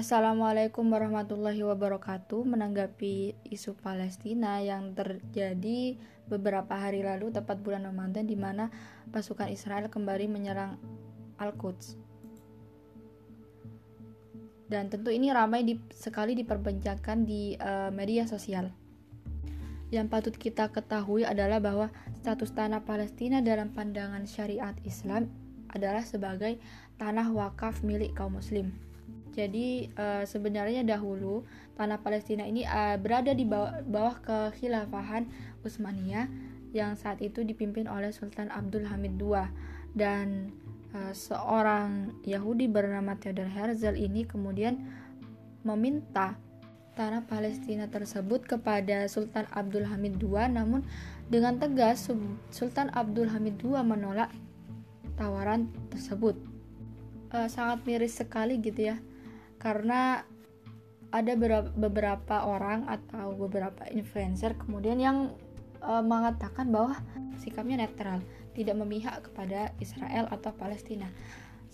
Assalamualaikum warahmatullahi wabarakatuh. Menanggapi isu Palestina yang terjadi beberapa hari lalu tepat bulan Ramadan di mana pasukan Israel kembali menyerang Al-Quds. Dan tentu ini ramai di, sekali diperbincangkan di uh, media sosial. Yang patut kita ketahui adalah bahwa status tanah Palestina dalam pandangan syariat Islam adalah sebagai tanah wakaf milik kaum muslim. Jadi uh, sebenarnya dahulu tanah Palestina ini uh, berada di bawah, bawah kekhilafahan Utsmaniyah yang saat itu dipimpin oleh Sultan Abdul Hamid II dan uh, seorang Yahudi bernama Theodor Herzl ini kemudian meminta tanah Palestina tersebut kepada Sultan Abdul Hamid II namun dengan tegas Sultan Abdul Hamid II menolak tawaran tersebut. Uh, sangat miris sekali gitu ya karena ada beberapa orang atau beberapa influencer kemudian yang e, mengatakan bahwa sikapnya netral, tidak memihak kepada Israel atau Palestina.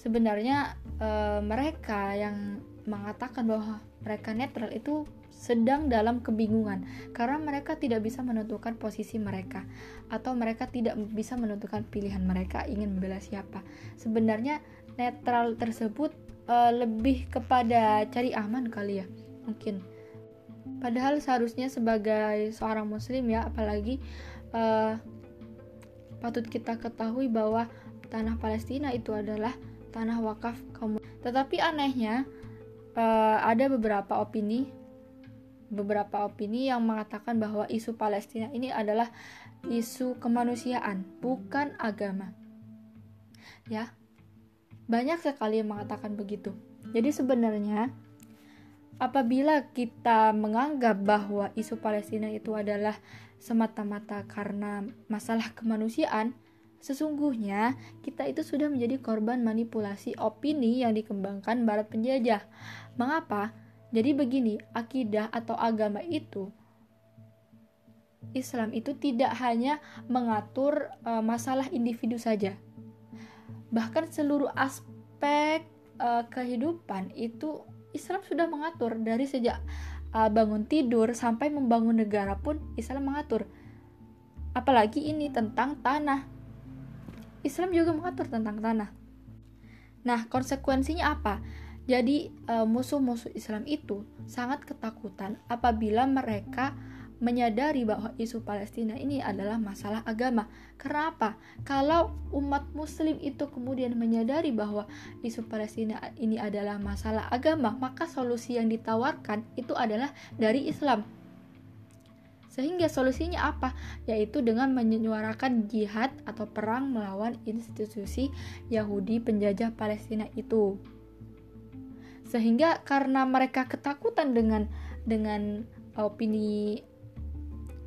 Sebenarnya e, mereka yang mengatakan bahwa mereka netral itu sedang dalam kebingungan karena mereka tidak bisa menentukan posisi mereka atau mereka tidak bisa menentukan pilihan mereka ingin membela siapa. Sebenarnya netral tersebut uh, lebih kepada cari aman kali ya mungkin. Padahal seharusnya sebagai seorang muslim ya apalagi uh, patut kita ketahui bahwa tanah Palestina itu adalah tanah wakaf kaum tetapi anehnya uh, ada beberapa opini beberapa opini yang mengatakan bahwa isu Palestina ini adalah isu kemanusiaan bukan agama. Ya banyak sekali yang mengatakan begitu. Jadi sebenarnya apabila kita menganggap bahwa isu Palestina itu adalah semata-mata karena masalah kemanusiaan, sesungguhnya kita itu sudah menjadi korban manipulasi opini yang dikembangkan barat penjajah. Mengapa? Jadi begini, akidah atau agama itu Islam itu tidak hanya mengatur uh, masalah individu saja, bahkan seluruh aspek uh, kehidupan itu Islam sudah mengatur dari sejak uh, bangun tidur sampai membangun negara pun Islam mengatur. Apalagi ini tentang tanah. Islam juga mengatur tentang tanah. Nah konsekuensinya apa? Jadi uh, musuh-musuh Islam itu sangat ketakutan apabila mereka menyadari bahwa isu Palestina ini adalah masalah agama. Kenapa? Kalau umat muslim itu kemudian menyadari bahwa isu Palestina ini adalah masalah agama, maka solusi yang ditawarkan itu adalah dari Islam. Sehingga solusinya apa? Yaitu dengan menyuarakan jihad atau perang melawan institusi Yahudi penjajah Palestina itu. Sehingga karena mereka ketakutan dengan dengan opini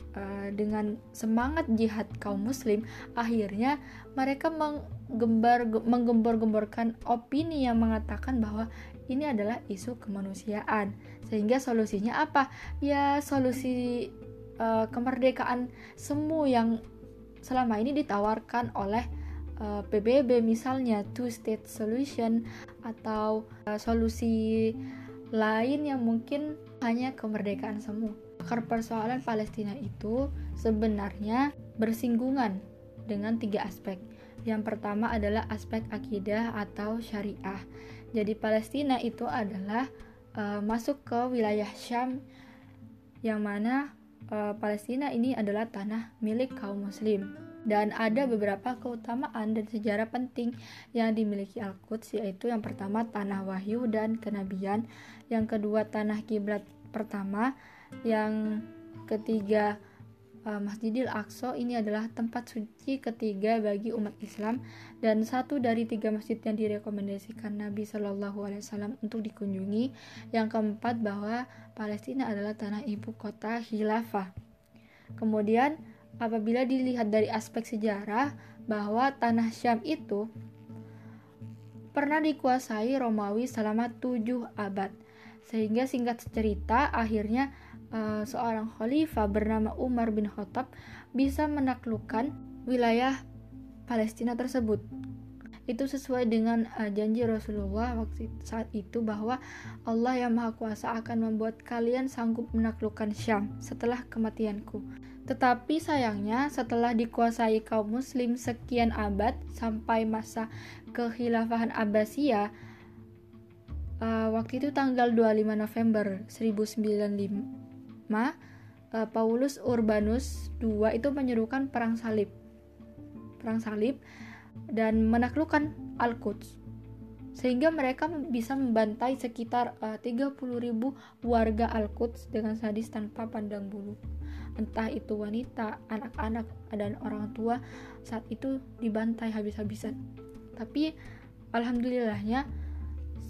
Eh, dengan semangat jihad kaum muslim akhirnya mereka menggembar menggembor-gemborkan opini yang mengatakan bahwa ini adalah isu kemanusiaan. Sehingga solusinya apa? Ya solusi uh, kemerdekaan semu yang selama ini ditawarkan oleh uh, eh, PBB misalnya two state solution atau uh, solusi lain yang mungkin hanya kemerdekaan semu akar persoalan Palestina itu sebenarnya bersinggungan dengan tiga aspek. Yang pertama adalah aspek akidah atau syariah. Jadi Palestina itu adalah uh, masuk ke wilayah Syam yang mana uh, Palestina ini adalah tanah milik kaum muslim dan ada beberapa keutamaan dan sejarah penting yang dimiliki Al-Quds yaitu yang pertama tanah wahyu dan kenabian, yang kedua tanah kiblat pertama, yang ketiga uh, Masjidil Aqsa ini adalah tempat suci ketiga bagi umat Islam dan satu dari tiga masjid yang direkomendasikan Nabi Shallallahu Alaihi Wasallam untuk dikunjungi. Yang keempat bahwa Palestina adalah tanah ibu kota khilafah. Kemudian apabila dilihat dari aspek sejarah bahwa tanah Syam itu pernah dikuasai Romawi selama tujuh abad. Sehingga singkat cerita akhirnya uh, seorang khalifah bernama Umar bin Khattab bisa menaklukkan wilayah Palestina tersebut. itu sesuai dengan uh, janji Rasulullah waktu saat itu bahwa Allah yang Maha Kuasa akan membuat kalian sanggup menaklukkan Syam setelah kematianku. Tetapi sayangnya setelah dikuasai kaum muslim sekian abad sampai masa kekhilafahan Abbasiyah uh, waktu itu tanggal 25 November 1095 uh, Paulus Urbanus II itu menyerukan perang salib. Perang salib dan menaklukkan Al-Quds sehingga mereka bisa membantai sekitar uh, 30.000 warga Al-Quds dengan sadis tanpa pandang bulu entah itu wanita, anak-anak, dan orang tua saat itu dibantai habis-habisan. Tapi alhamdulillahnya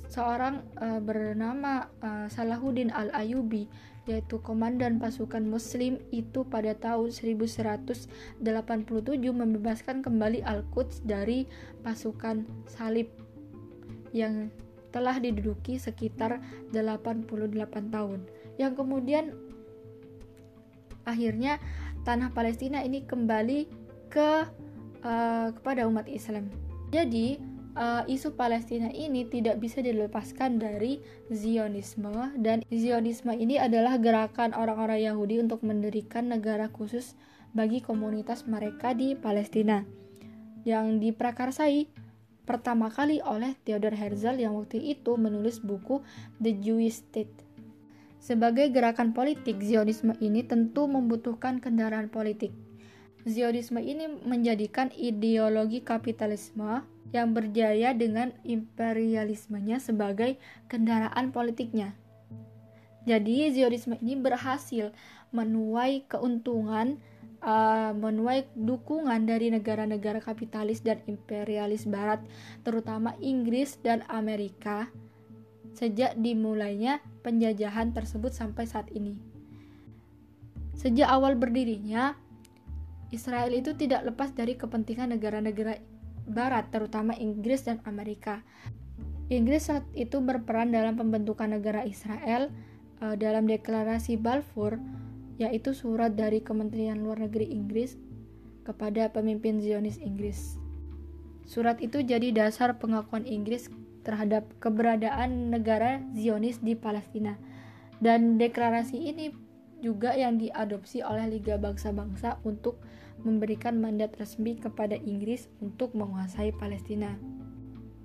seorang uh, bernama uh, Salahuddin Al-Ayubi yaitu komandan pasukan muslim itu pada tahun 1187 membebaskan kembali Al-Quds dari pasukan salib yang telah diduduki sekitar 88 tahun yang kemudian akhirnya tanah Palestina ini kembali ke uh, kepada umat Islam. Jadi uh, isu Palestina ini tidak bisa dilepaskan dari Zionisme dan Zionisme ini adalah gerakan orang-orang Yahudi untuk mendirikan negara khusus bagi komunitas mereka di Palestina yang diprakarsai pertama kali oleh Theodor Herzl yang waktu itu menulis buku The Jewish State sebagai gerakan politik, Zionisme ini tentu membutuhkan kendaraan politik. Zionisme ini menjadikan ideologi kapitalisme yang berjaya dengan imperialismenya sebagai kendaraan politiknya. Jadi Zionisme ini berhasil menuai keuntungan, uh, menuai dukungan dari negara-negara kapitalis dan imperialis barat, terutama Inggris dan Amerika sejak dimulainya penjajahan tersebut sampai saat ini. Sejak awal berdirinya, Israel itu tidak lepas dari kepentingan negara-negara barat, terutama Inggris dan Amerika. Inggris saat itu berperan dalam pembentukan negara Israel uh, dalam deklarasi Balfour, yaitu surat dari Kementerian Luar Negeri Inggris kepada pemimpin Zionis Inggris. Surat itu jadi dasar pengakuan Inggris terhadap keberadaan negara Zionis di Palestina. Dan deklarasi ini juga yang diadopsi oleh Liga Bangsa-Bangsa untuk memberikan mandat resmi kepada Inggris untuk menguasai Palestina.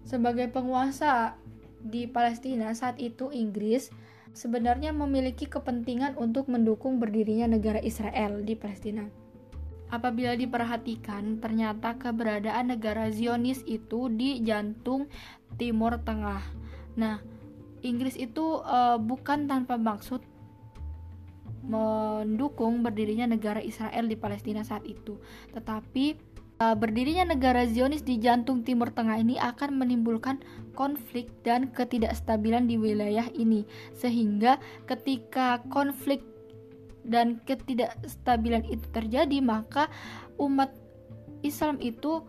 Sebagai penguasa di Palestina saat itu Inggris sebenarnya memiliki kepentingan untuk mendukung berdirinya negara Israel di Palestina. Apabila diperhatikan, ternyata keberadaan negara Zionis itu di jantung Timur Tengah. Nah, Inggris itu uh, bukan tanpa maksud mendukung berdirinya negara Israel di Palestina saat itu, tetapi uh, berdirinya negara Zionis di jantung Timur Tengah ini akan menimbulkan konflik dan ketidakstabilan di wilayah ini, sehingga ketika konflik dan ketidakstabilan itu terjadi, maka umat Islam itu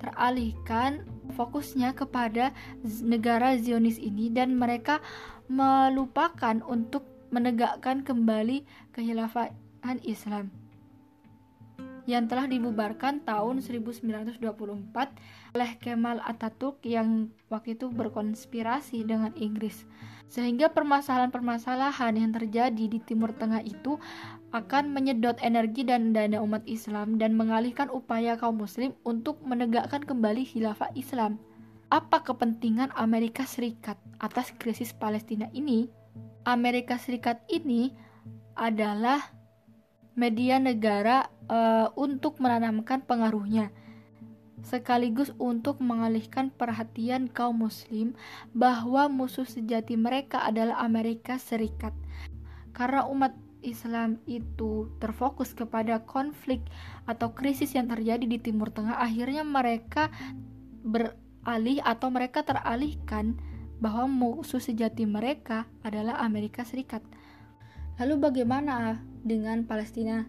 teralihkan fokusnya kepada negara Zionis ini dan mereka melupakan untuk menegakkan kembali kehilafahan Islam yang telah dibubarkan tahun 1924 oleh Kemal Atatürk yang waktu itu berkonspirasi dengan Inggris. Sehingga permasalahan-permasalahan yang terjadi di Timur Tengah itu akan menyedot energi dan dana umat Islam dan mengalihkan upaya kaum muslim untuk menegakkan kembali khilafah Islam. Apa kepentingan Amerika Serikat atas krisis Palestina ini? Amerika Serikat ini adalah media negara uh, untuk menanamkan pengaruhnya sekaligus untuk mengalihkan perhatian kaum muslim bahwa musuh sejati mereka adalah Amerika Serikat. Karena umat Islam itu terfokus kepada konflik atau krisis yang terjadi di Timur Tengah, akhirnya mereka beralih atau mereka teralihkan bahwa musuh sejati mereka adalah Amerika Serikat. Lalu bagaimana dengan Palestina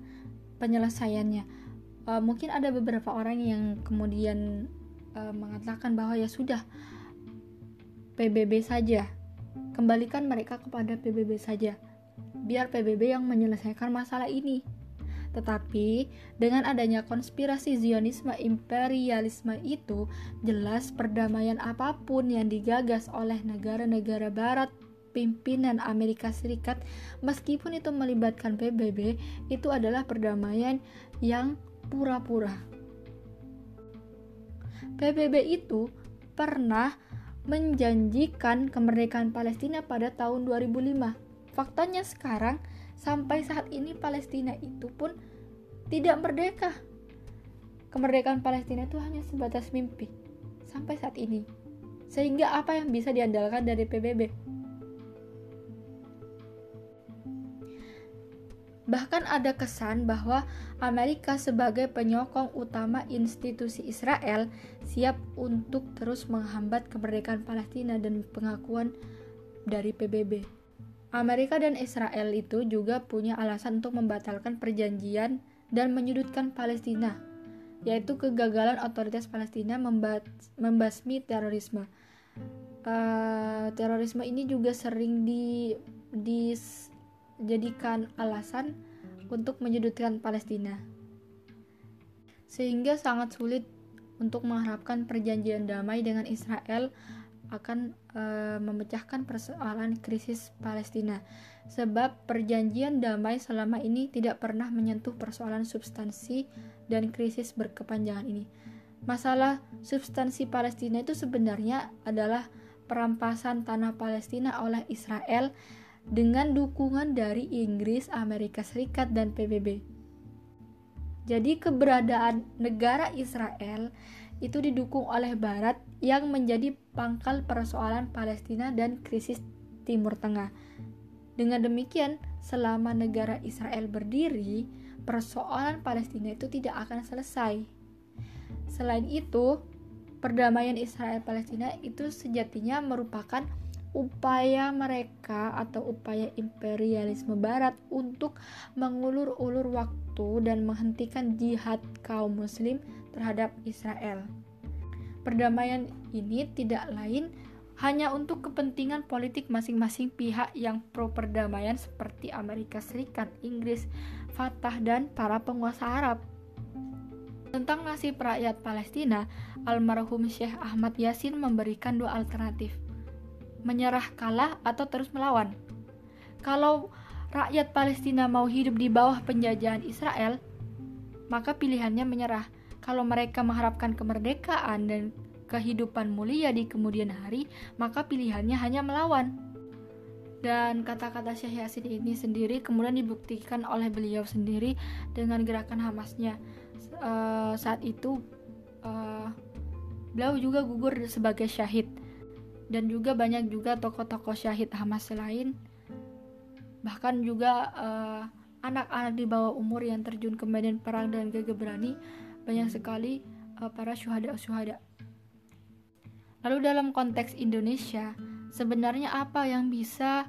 penyelesaiannya? uh, mungkin ada beberapa orang yang kemudian uh, mengatakan bahwa ya sudah PBB saja kembalikan mereka kepada PBB saja biar PBB yang menyelesaikan masalah ini Tetapi dengan adanya konspirasi Zionisme imperialisme itu, jelas perdamaian apa pun yang digagas oleh negara-negara barat pimpinan Amerika Serikat meskipun itu melibatkan PBB itu adalah perdamaian yang pura-pura. PBB itu pernah menjanjikan kemerdekaan Palestina pada tahun 2005. Faktanya sekarang sampai saat ini Palestina itu pun tidak merdeka. Kemerdekaan Palestina itu hanya sebatas mimpi sampai saat ini. Sehingga apa yang bisa diandalkan dari PBB? Bahkan ada kesan bahwa Amerika sebagai penyokong utama institusi Israel siap untuk terus menghambat kemerdekaan Palestina dan pengakuan dari PBB. Amerika dan Israel itu juga punya alasan untuk membatalkan perjanjian dan menyudutkan Palestina, yaitu kegagalan otoritas Palestina membasmi terorisme. Uh, terorisme ini juga sering di, di jadikan alasan untuk menyudutkan Palestina. Sehingga sangat sulit untuk mengharapkan perjanjian damai dengan Israel akan e, memecahkan persoalan krisis Palestina sebab perjanjian damai selama ini tidak pernah menyentuh persoalan substansi dan krisis berkepanjangan ini. Masalah substansi Palestina itu sebenarnya adalah perampasan tanah Palestina oleh Israel dengan dukungan dari Inggris, Amerika Serikat, dan PBB. Jadi keberadaan negara Israel itu didukung oleh Barat yang menjadi pangkal persoalan Palestina dan krisis Timur Tengah. Dengan demikian, selama negara Israel berdiri, persoalan Palestina itu tidak akan selesai. Selain itu, perdamaian Israel Palestina itu sejatinya merupakan upaya mereka atau upaya imperialisme barat untuk mengulur-ulur waktu dan menghentikan jihad kaum muslim terhadap Israel. Perdamaian ini tidak lain hanya untuk kepentingan politik masing-masing pihak yang pro perdamaian seperti Amerika Serikat, Inggris, Fatah, dan para penguasa Arab. Tentang nasib rakyat Palestina, almarhum Syekh Ahmad Yasin memberikan dua alternatif – menyerah kalah atau terus melawan. Kalau rakyat Palestina mau hidup di bawah penjajahan Israel, maka pilihannya menyerah. Kalau mereka mengharapkan kemerdekaan dan kehidupan mulia di kemudian hari, maka pilihannya hanya melawan. Dan kata-kata Syekh Yasin ini sendiri kemudian dibuktikan oleh beliau sendiri dengan gerakan Hamasnya. Uh, saat itu uh, beliau juga gugur sebagai syahid dan juga banyak juga tokoh-tokoh syahid Hamas lain bahkan juga eh, anak-anak di bawah umur yang terjun ke medan perang dan gagah berani banyak sekali uh, para syuhada-syuhada lalu dalam konteks Indonesia sebenarnya apa yang bisa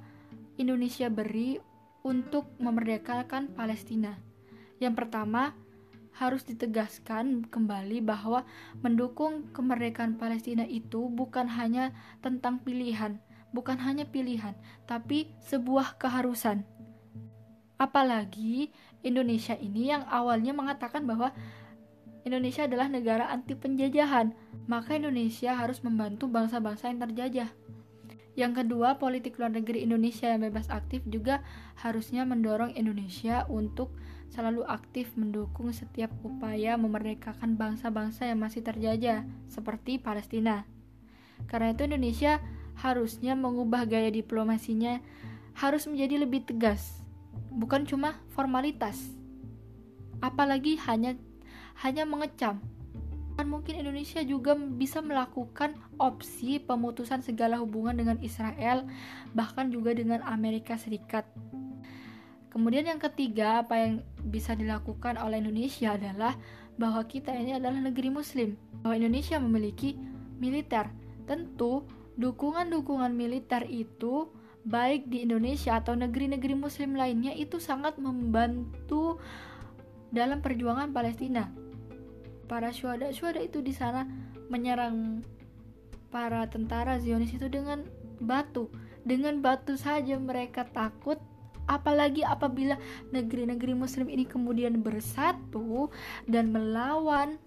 Indonesia beri untuk memerdekakan Palestina yang pertama harus ditegaskan kembali bahwa mendukung kemerdekaan Palestina itu bukan hanya tentang pilihan, bukan hanya pilihan, tapi sebuah keharusan. Apalagi Indonesia ini yang awalnya mengatakan bahwa Indonesia adalah negara anti penjajahan, maka Indonesia harus membantu bangsa-bangsa yang terjajah. Yang kedua, politik luar negeri Indonesia yang bebas aktif juga harusnya mendorong Indonesia untuk selalu aktif mendukung setiap upaya memerdekakan bangsa-bangsa yang masih terjajah, seperti Palestina. Karena itu Indonesia harusnya mengubah gaya diplomasinya harus menjadi lebih tegas, bukan cuma formalitas. Apalagi hanya hanya mengecam. Kan mungkin Indonesia juga bisa melakukan opsi pemutusan segala hubungan dengan Israel, bahkan juga dengan Amerika Serikat. Kemudian yang ketiga, apa yang bisa dilakukan oleh Indonesia adalah bahwa kita ini adalah negeri muslim, bahwa Indonesia memiliki militer. Tentu, dukungan-dukungan militer itu baik di Indonesia atau negeri-negeri muslim lainnya itu sangat membantu dalam perjuangan Palestina. Para syuhada-syuhada itu di sana menyerang para tentara Zionis itu dengan batu. Dengan batu saja mereka takut Apalagi apabila negeri-negeri muslim ini kemudian bersatu dan melawan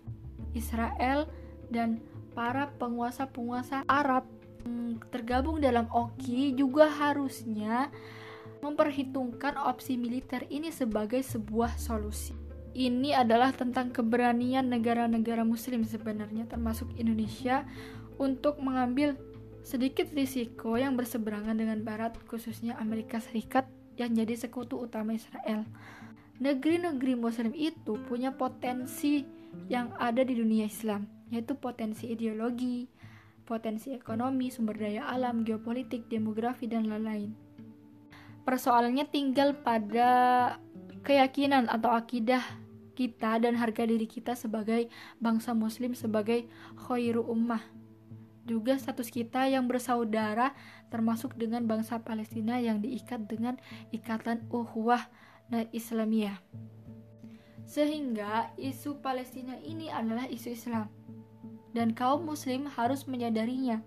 Israel dan para penguasa-penguasa Arab hmm, tergabung dalam OKI juga harusnya memperhitungkan opsi militer ini sebagai sebuah solusi. Ini adalah tentang keberanian negara-negara muslim sebenarnya termasuk Indonesia untuk mengambil sedikit risiko yang berseberangan dengan barat khususnya Amerika Serikat yang jadi sekutu utama Israel. Negeri-negeri muslim itu punya potensi yang ada di dunia Islam yaitu potensi ideologi, potensi ekonomi, sumber daya alam, geopolitik, demografi, dan lain-lain. Persoalannya tinggal pada keyakinan atau akidah kita dan harga diri kita sebagai bangsa muslim sebagai khairu ummah juga status kita yang bersaudara termasuk dengan bangsa Palestina yang diikat dengan ikatan uhuwah dan Islamiyah sehingga isu Palestina ini adalah isu Islam dan kaum muslim harus menyadarinya.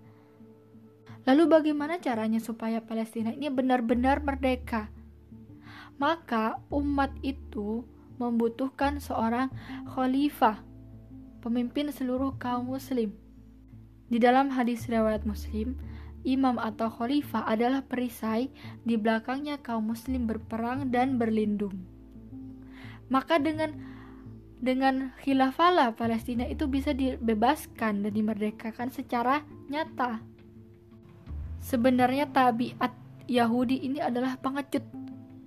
Lalu bagaimana caranya supaya Palestina ini benar-benar merdeka? Maka umat itu membutuhkan seorang khalifah, pemimpin seluruh kaum muslim. Di dalam hadis riwayat Muslim, imam atau khalifah adalah perisai di belakangnya kaum muslim berperang dan berlindung. Maka dengan dengan khilafah Palestina itu bisa dibebaskan dan dimerdekakan secara nyata. Sebenarnya tabiat Yahudi ini adalah pengecut.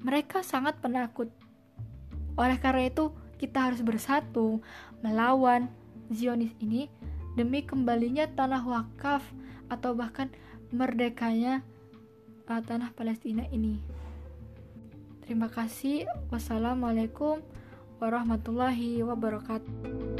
Mereka sangat penakut. Oleh karena itu, kita harus bersatu melawan Zionis ini demi kembalinya tanah wakaf atau bahkan merdekanya uh, tanah Palestina ini. Terima kasih. Wassalamualaikum warahmatullahi wabarakatuh.